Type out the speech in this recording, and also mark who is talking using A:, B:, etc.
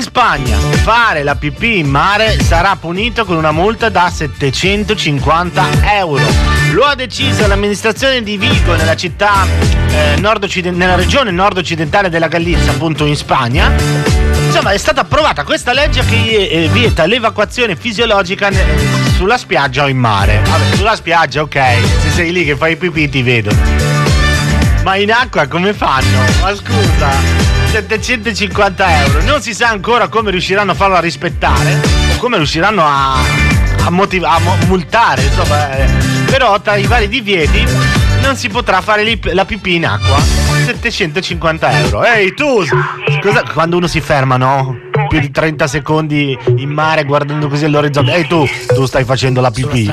A: In Spagna fare la pipì in mare sarà punito con una multa da 750 euro. Lo ha deciso l'amministrazione di Vigo nella città eh, nord-occiden- nella regione nord-occidentale della Galizia, appunto in Spagna. Insomma, è stata approvata questa legge che eh, vieta l'evacuazione fisiologica sulla spiaggia o in mare. Vabbè, sulla spiaggia, ok, se sei lì che fai pipì ti vedo. Ma in acqua come fanno? Ma scusa, 750 euro. Non si sa ancora come riusciranno a farla rispettare o come riusciranno a, a, motiv- a multare. Insomma, eh. Però tra i vari divieti non si potrà fare li- la pipì in acqua. 750 euro. Ehi tu, scusa, quando uno si ferma, no? Più di 30 secondi in mare guardando così all'orizzonte. Ehi tu, tu stai facendo la pipì.